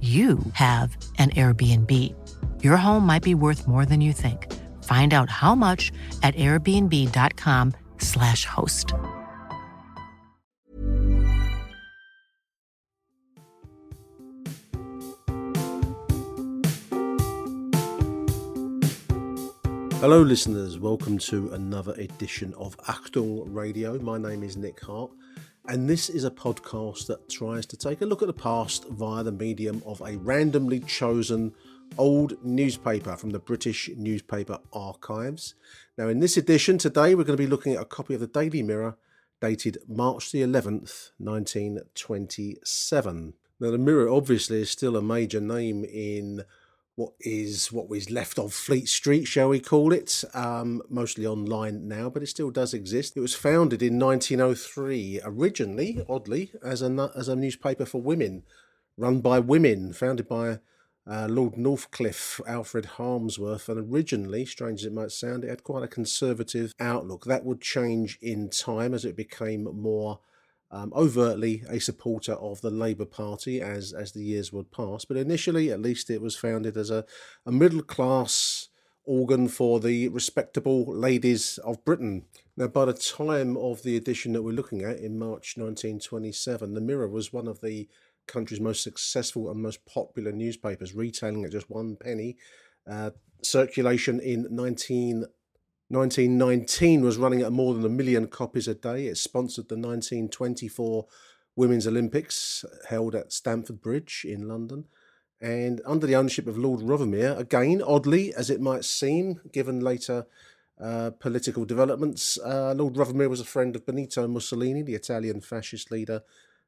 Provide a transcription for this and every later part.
you have an Airbnb. Your home might be worth more than you think. Find out how much at airbnb.com/slash host. Hello, listeners. Welcome to another edition of Achtung Radio. My name is Nick Hart, and this is a podcast that tries to take a look at the past via the medium of a randomly chosen old newspaper from the British newspaper archives. Now, in this edition today, we're going to be looking at a copy of the Daily Mirror dated March the 11th, 1927. Now, the Mirror obviously is still a major name in what is what was left of Fleet Street, shall we call it? Um, mostly online now, but it still does exist. It was founded in 1903, originally, oddly, as a as a newspaper for women, run by women, founded by uh, Lord Northcliffe, Alfred Harmsworth, and originally, strange as it might sound, it had quite a conservative outlook. That would change in time as it became more um, overtly a supporter of the Labour Party as as the years would pass. But initially, at least, it was founded as a, a middle class organ for the respectable ladies of Britain. Now, by the time of the edition that we're looking at in March 1927, the Mirror was one of the country's most successful and most popular newspapers, retailing at just one penny. Uh, circulation in 19 1919 was running at more than a million copies a day. It sponsored the 1924 Women's Olympics held at Stamford Bridge in London. And under the ownership of Lord Rothermere, again, oddly as it might seem, given later uh, political developments, uh, Lord Rothermere was a friend of Benito Mussolini, the Italian fascist leader,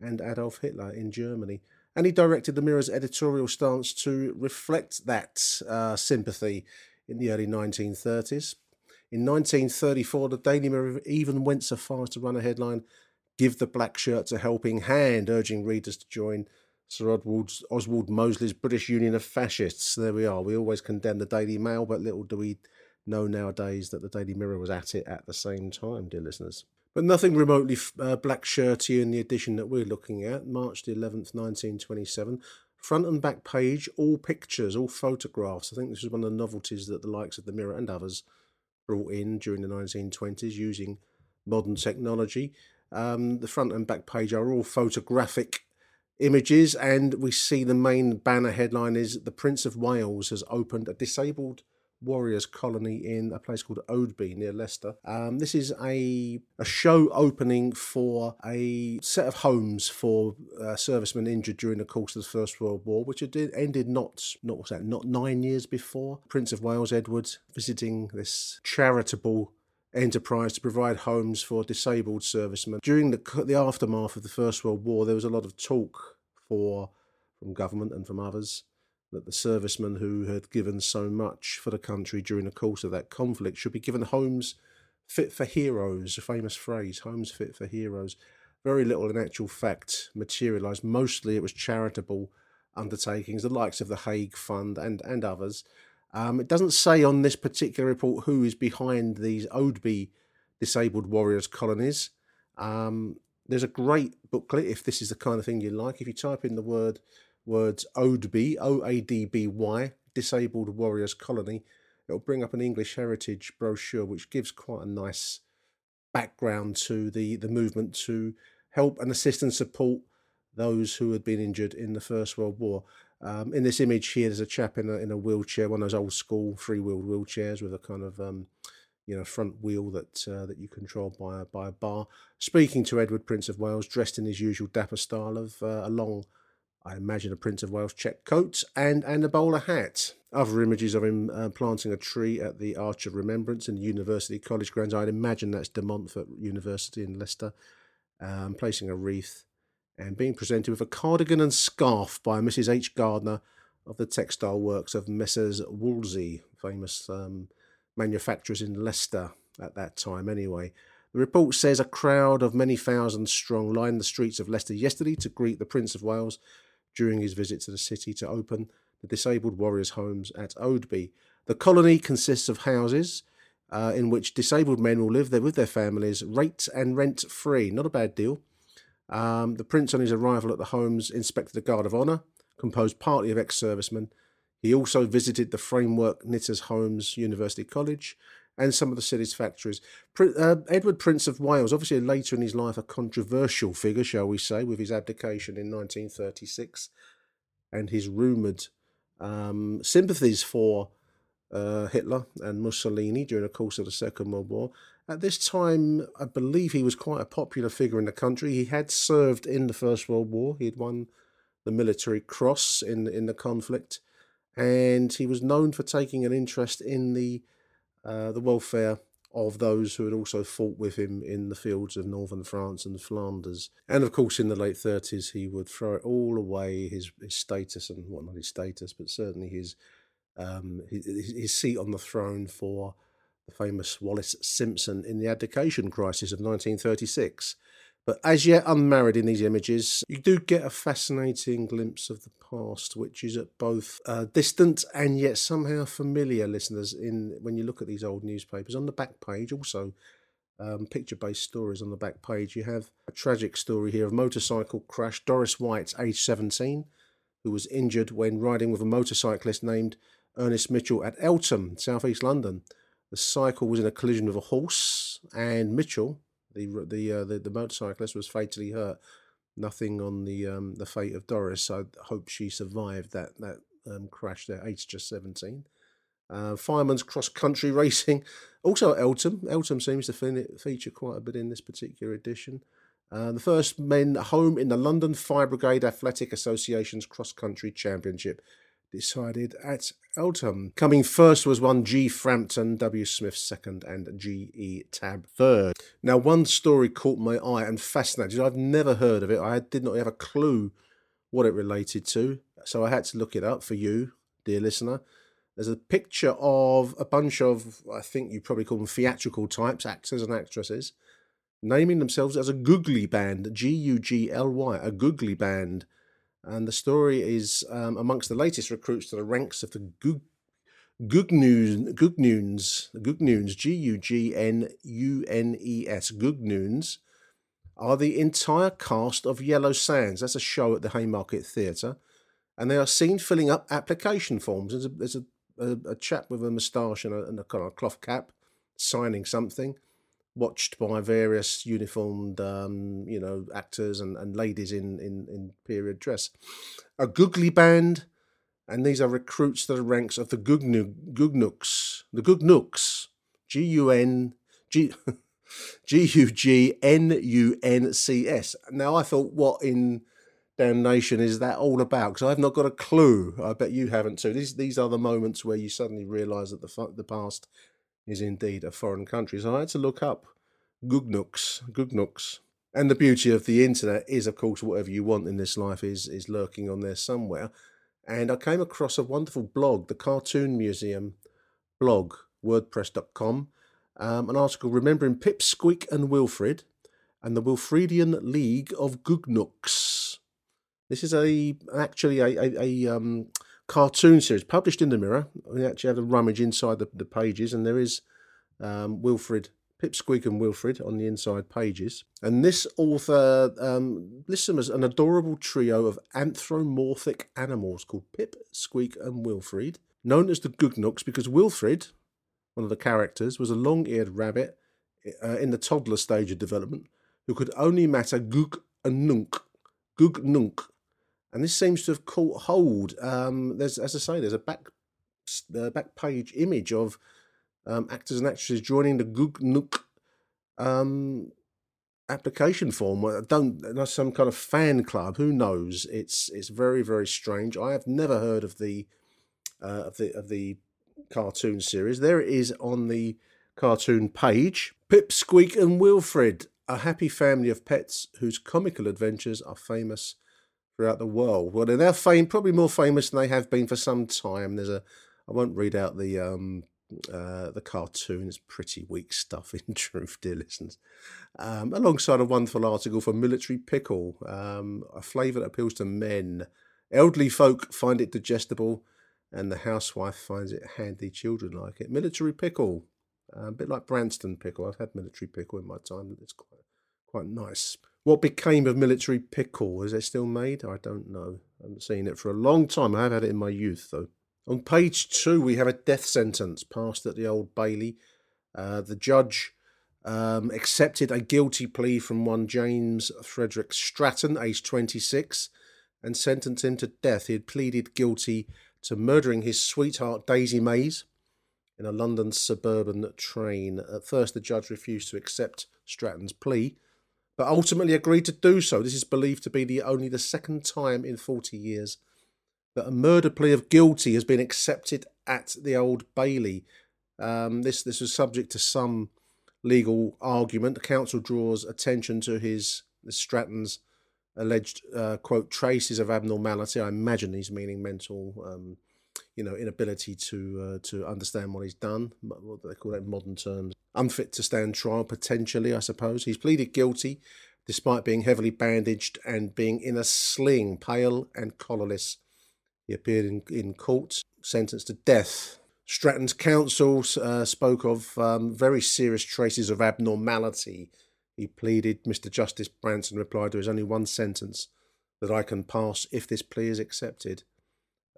and Adolf Hitler in Germany. And he directed the Mirror's editorial stance to reflect that uh, sympathy in the early 1930s. In 1934, the Daily Mirror even went so far as to run a headline, Give the Black Shirts a Helping Hand, urging readers to join Sir Oswald, Mosley's British Union of Fascists. There we are. We always condemn the Daily Mail, but little do we know nowadays that the Daily Mirror was at it at the same time, dear listeners. But nothing remotely uh, black shirty in the edition that we're looking at, March the 11th, 1927. Front and back page, all pictures, all photographs. I think this is one of the novelties that the likes of the Mirror and others brought in during the 1920s using modern technology. Um, the front and back page are all photographic images, and we see the main banner headline is The Prince of Wales has opened a disabled warriors colony in a place called Oadby near Leicester. Um, this is a a show opening for a set of homes for uh, servicemen injured during the course of the First World War, which had ended not not what's that not nine years before. Prince of Wales Edward visiting this charitable enterprise to provide homes for disabled servicemen. During the the aftermath of the First World War, there was a lot of talk for from government and from others that the servicemen who had given so much for the country during the course of that conflict should be given homes fit for heroes, a famous phrase, homes fit for heroes. Very little in actual fact materialised. Mostly it was charitable undertakings, the likes of the Haig Fund and, and others. Um, it doesn't say on this particular report who is behind these Oadby disabled warriors colonies. Um, there's a great booklet if this is the kind of thing you like. If you type in the word words Oadby, O A D B Y, Disabled Warriors Colony, it'll bring up an English heritage brochure which gives quite a nice background to the, the movement to help and assist and support those who had been injured in the First World War. Um, in this image here, there's a chap in a, in a wheelchair, one of those old school three wheeled wheelchairs with a kind of um, you know front wheel that uh, that you control by a, by a bar. Speaking to Edward, Prince of Wales, dressed in his usual dapper style of uh, a long, I imagine, a Prince of Wales check coat and and a bowler hat. Other images of him uh, planting a tree at the Arch of Remembrance in University College grounds. I'd imagine that's De Montfort University in Leicester. Um, placing a wreath and being presented with a cardigan and scarf by Mrs. H. Gardner of the textile works of Messrs. Wolsey, famous um, manufacturers in Leicester at that time, anyway. The report says a crowd of many thousands strong lined the streets of Leicester yesterday to greet the Prince of Wales during his visit to the city to open the disabled warriors' homes at Oadby. The colony consists of houses uh, in which disabled men will live there with their families, rate and rent free. Not a bad deal. Um, the prince, on his arrival at the homes, inspected a guard of honour, composed partly of ex servicemen. He also visited the Framework Knitters Homes University College and some of the city's factories. Uh, Edward, Prince of Wales, obviously later in his life a controversial figure, shall we say, with his abdication in 1936 and his rumoured um, sympathies for uh, Hitler and Mussolini during the course of the Second World War. At this time, I believe he was quite a popular figure in the country. He had served in the First World War. He had won the Military Cross in in the conflict, and he was known for taking an interest in the the welfare of those who had also fought with him in the fields of northern France and Flanders. And of course, in the late 30s, he would throw it all away his, his status and well, not his status, but certainly his, um, his, his seat on the throne for the famous Wallis Simpson in the abdication crisis of 1936. But as yet unmarried in these images, you do get a fascinating glimpse of the past, which is at both uh, distant and yet somehow familiar, listeners. In when you look at these old newspapers, on the back page, also um, picture-based stories on the back page. You have a tragic story here of motorcycle crash. Doris White, age 17, who was injured when riding with a motorcyclist named Ernest Mitchell at Eltham, southeast London. The cycle was in a collision with a horse, and Mitchell, the the uh, the, the, motorcyclist, was fatally hurt. Nothing on the um, the fate of Doris. I hope she survived that that um, crash. There, age just seventeen. Uh, fireman's cross country racing, also Eltham. Eltham seems to feature quite a bit in this particular edition. Uh, the first men home in the London Fire Brigade Athletic Association's cross country championship decided at Eltham. Coming first was one G. Frampton, W. Smith second, and G. E. Tab third. Now, one story caught my eye and fascinated. I've never heard of it. I did not have a clue what it related to, so I had to look it up for you, dear listener. There's a picture of a bunch of, I think you probably call them theatrical types, actors and actresses, naming themselves as a googly band, G U G L Y, a googly band and the story is um, amongst the latest recruits to the ranks of the Gug- Gugnunes, Gugnunes, Gugnunes, G U G N U N E S, are the entire cast of Yellow Sands. That's a show at the Haymarket Theatre, and they are seen filling up application forms. There's a, there's a, a, a chap with a moustache and a, and a kind of cloth cap signing something watched by various uniformed, um, you know, actors and, and ladies in, in, in period dress. A googly band, and these are recruits to the ranks of the Gugnu, Gugnooks, the Gugnooks, G U N G. G U G N U N C S. Now I thought, what in damnation is that all about? Because I've not got a clue. I bet you haven't too. These these are the moments where you suddenly realise that the the past is indeed a foreign country. So I had to look up Gugnooks, Gugnooks. And the beauty of the internet is, of course, whatever you want in this life is is lurking on there somewhere. And I came across a wonderful blog, the Cartoon Museum blog, wordpress.com, um, an article remembering Pip, Squeak, and Wilfred, and the Wilfredian League of Gugnooks. This is a actually a, a, a um, cartoon series published in the Mirror. We actually had a rummage inside the, the pages, and there is um, Wilfred, Pipsqueak, and Wilfred on the inside pages. And this author um, lists them as an adorable trio of anthropomorphic animals called Pip, Squeak, and Wilfred, known as the Gugnooks because Wilfred, one of the characters, was a long eared rabbit uh, in the toddler stage of development who could only matter goog and nunk Gugnunk. And this seems to have caught hold. Um, there's, as I say, there's a back, uh, back page image of um, actors and actresses joining the Gugnunk um, application form. Don't some kind of fan club. Who knows? It's it's very very strange. I have never heard of the uh, of the of the cartoon series. There it is on the cartoon page. Pip, Squeak, and Wilfred, a happy family of pets whose comical adventures are famous throughout the world. Well, they're now fame, probably more famous than they have been for some time. There's a, I won't read out the um, uh, the cartoon. It's pretty weak stuff, in truth, dear listeners. Um, alongside a wonderful article for Military Pickle, um, a flavour that appeals to men. Elderly folk find it digestible, and the housewife finds it handy. Children like it. Military Pickle, a bit like Branston Pickle. I've had Military Pickle in my time. It's quite quite nice. What became of Military Pickle? Is it still made? I don't know. I haven't seen it for a long time. I have had it in my youth, though. On page two, we have a death sentence passed at the Old Bailey. Uh, the judge um, accepted a guilty plea from one James Frederick Stratton, aged 26, and sentenced him to death. He had pleaded guilty to murdering his sweetheart Daisy Mays in a London suburban train. At first, the judge refused to accept Stratton's plea, but ultimately agreed to do so. This is believed to be the only the second time in 40 years that a murder plea of guilty has been accepted at the Old Bailey. Um, this this was subject to some legal argument. The counsel draws attention to his Stratton's alleged uh, quote traces of abnormality. I imagine he's meaning mental, um, you know, inability to uh, to understand what he's done. What do they call that in modern terms? Unfit to stand trial, potentially. I suppose he's pleaded guilty, despite being heavily bandaged and being in a sling, pale and collarless. He appeared in, in court, sentenced to death. Stratton's counsel uh, spoke of um, very serious traces of abnormality. He pleaded, Mr. Justice Branson replied, There is only one sentence that I can pass if this plea is accepted,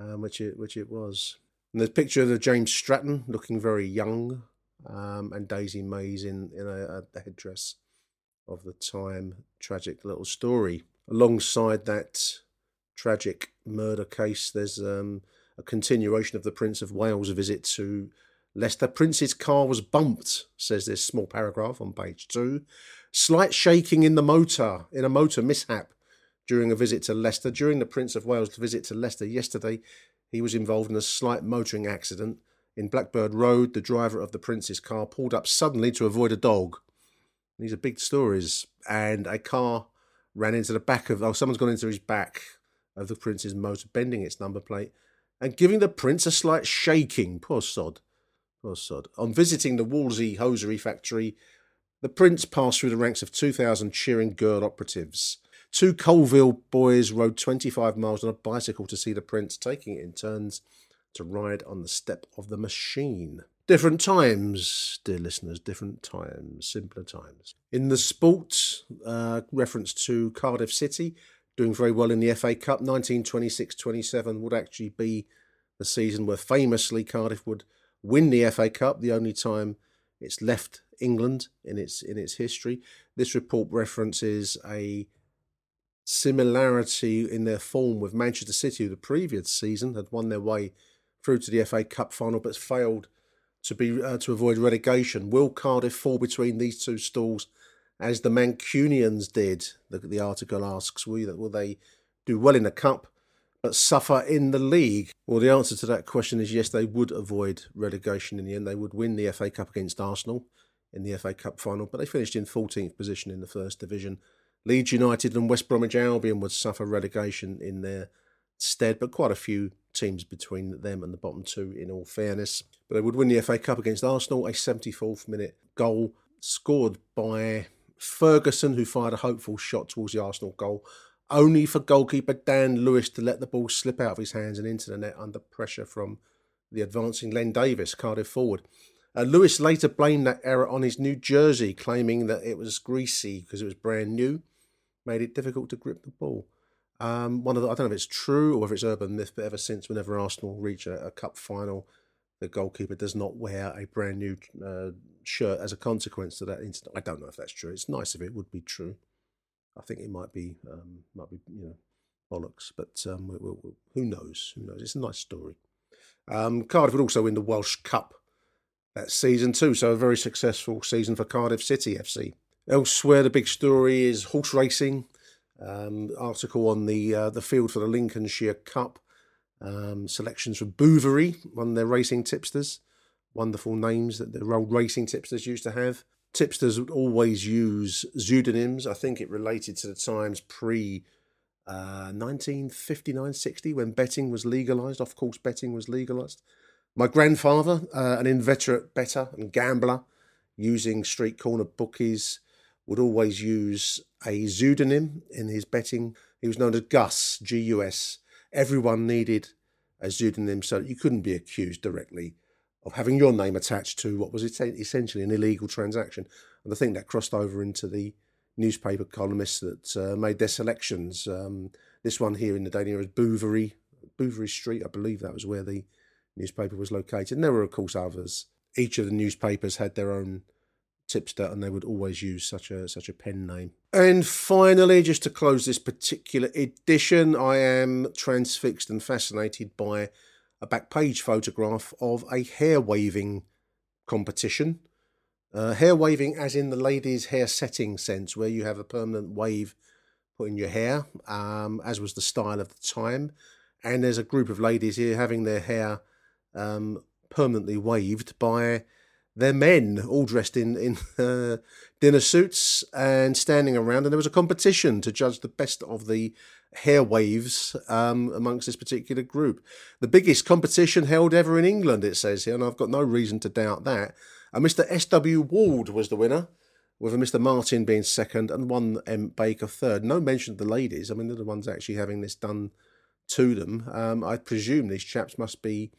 um, which, it, which it was. And there's a picture of James Stratton looking very young, um, and Daisy Mays in, in a, a headdress of the time. Tragic little story. Alongside that, tragic murder case. There's um, a continuation of the Prince of Wales' visit to Leicester. Prince's car was bumped, says this small paragraph on page two. Slight shaking in the motor, in a motor mishap during a visit to Leicester. During the Prince of Wales' visit to Leicester yesterday, he was involved in a slight motoring accident. In Blackbird Road, the driver of the Prince's car pulled up suddenly to avoid a dog. These are big stories. And a car ran into the back of, oh, someone's gone into his back of the prince's motor, bending its number plate and giving the prince a slight shaking. Poor sod. Poor sod. On visiting the Wolsey hosiery factory, the prince passed through the ranks of 2,000 cheering girl operatives. Two Coalville boys rode 25 miles on a bicycle to see the prince, taking it in turns to ride on the step of the machine. Different times, dear listeners, different times, simpler times. In the sport, uh, reference to Cardiff City, doing very well in the FA Cup. 1926-27 would actually be the season where famously Cardiff would win the FA Cup, the only time it's left England in its in its history. This report references a similarity in their form with Manchester City, who the previous season had won their way through to the FA Cup final, but failed to be uh, to avoid relegation. Will Cardiff fall between these two stools as the Mancunians did. The, the article asks, will, will they do well in the Cup but suffer in the league? Well, the answer to that question is yes, they would avoid relegation in the end. They would win the FA Cup against Arsenal in the FA Cup final, but they finished in 14th position in the First Division. Leeds United and West Bromwich Albion would suffer relegation in their stead, but quite a few teams between them and the bottom two, in all fairness. But they would win the FA Cup against Arsenal, a 74th minute goal scored by Ferguson, who fired a hopeful shot towards the Arsenal goal, only for goalkeeper Dan Lewis to let the ball slip out of his hands and into the net under pressure from the advancing Len Davies, Cardiff forward. Uh, Lewis later blamed that error on his new jersey, claiming that it was greasy because it was brand new, made it difficult to grip the ball. Um, one of the, I don't know if it's true or if it's urban myth, but ever since, whenever Arsenal reach a, a cup final, the goalkeeper does not wear a brand new uh, shirt as a consequence to that incident. I don't know if that's true. It's nice if it would be true. I think it might be um, might be you know bollocks, but um, we, we, we, who knows? Who knows? It's a nice story. Um, Cardiff would also win the Welsh Cup that season too, so a very successful season for Cardiff City FC. Elsewhere, the big story is horse racing. Um, article on the uh, the field for the Lincolnshire Cup. Um, selections from Bouverie, one of their racing tipsters. Wonderful names that the old racing tipsters used to have. Tipsters would always use pseudonyms. I think it related to the times pre uh, 1959 60 when betting was legalized, Of course betting was legalized. My grandfather, uh, an inveterate bettor and gambler, using street corner bookies, would always use a pseudonym in his betting. He was known as Gus, G U S. Everyone needed a pseudonym so that you couldn't be accused directly of having your name attached to what was essentially an illegal transaction. And I think that crossed over into the newspaper columnists that uh, made their selections. Um, this one here in the Daily Mirror is Bouverie, Bouverie Street. I believe that was where the newspaper was located. And there were, of course, others. Each of the newspapers had their own tipster, and they would always use such a such a pen name. And finally, just to close this particular edition, I am transfixed and fascinated by a back page photograph of a hair waving competition. Uh, hair waving, as in the ladies' hair setting sense, where you have a permanent wave put in your hair, um, as was the style of the time. And there's a group of ladies here having their hair um, permanently waved by their men, all dressed in in uh, dinner suits and standing around. And there was a competition to judge the best of the hair waves um, amongst this particular group. The biggest competition held ever in England, it says here, and I've got no reason to doubt that. And Mr. S.W. Ward was the winner, with Mr. Martin being second and one M. Baker third. No mention of the ladies. I mean, they're the ones actually having this done to them. Um, I presume these chaps must be,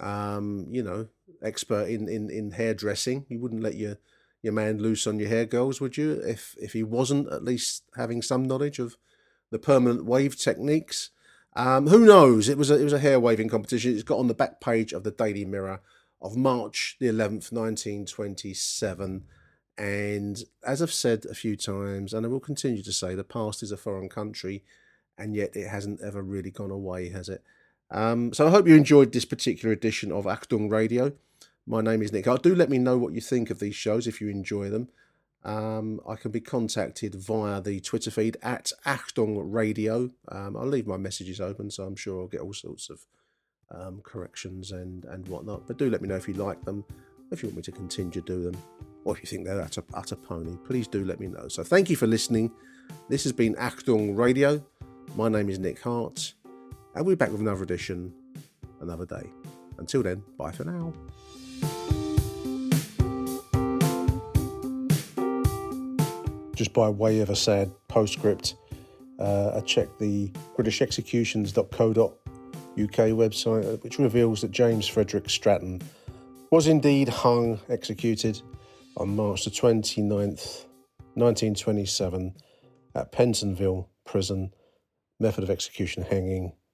um, you know, expert in, in, in hairdressing. You wouldn't let your your man loose on your hair girls, would you? If if he wasn't at least having some knowledge of the permanent wave techniques. Um, who knows? It was a, it was a hair waving competition. It's got on the back page of the Daily Mirror of March the 11th, 1927. And as I've said a few times, and I will continue to say, the past is a foreign country, and yet it hasn't ever really gone away, has it? Um, so I hope you enjoyed this particular edition of Achtung Radio. My name is Nick. Hart. Do let me know what you think of these shows if you enjoy them. Um, I can be contacted via the Twitter feed at Achtung Radio. Um, I'll leave my messages open, so I'm sure I'll get all sorts of um, corrections and, and whatnot. But do let me know if you like them, if you want me to continue to do them, or if you think they're utter, utter pony. Please do let me know. So thank you for listening. This has been Achtung Radio. My name is Nick Hart, and we're back with another edition another day. Until then, bye for now. just by way of a sad postscript, uh, I checked the BritishExecutions.co.uk website, uh, which reveals that James Frederick Stratton was indeed hung, executed on March the 29th, 1927, at Pentonville Prison. Method of execution hanging.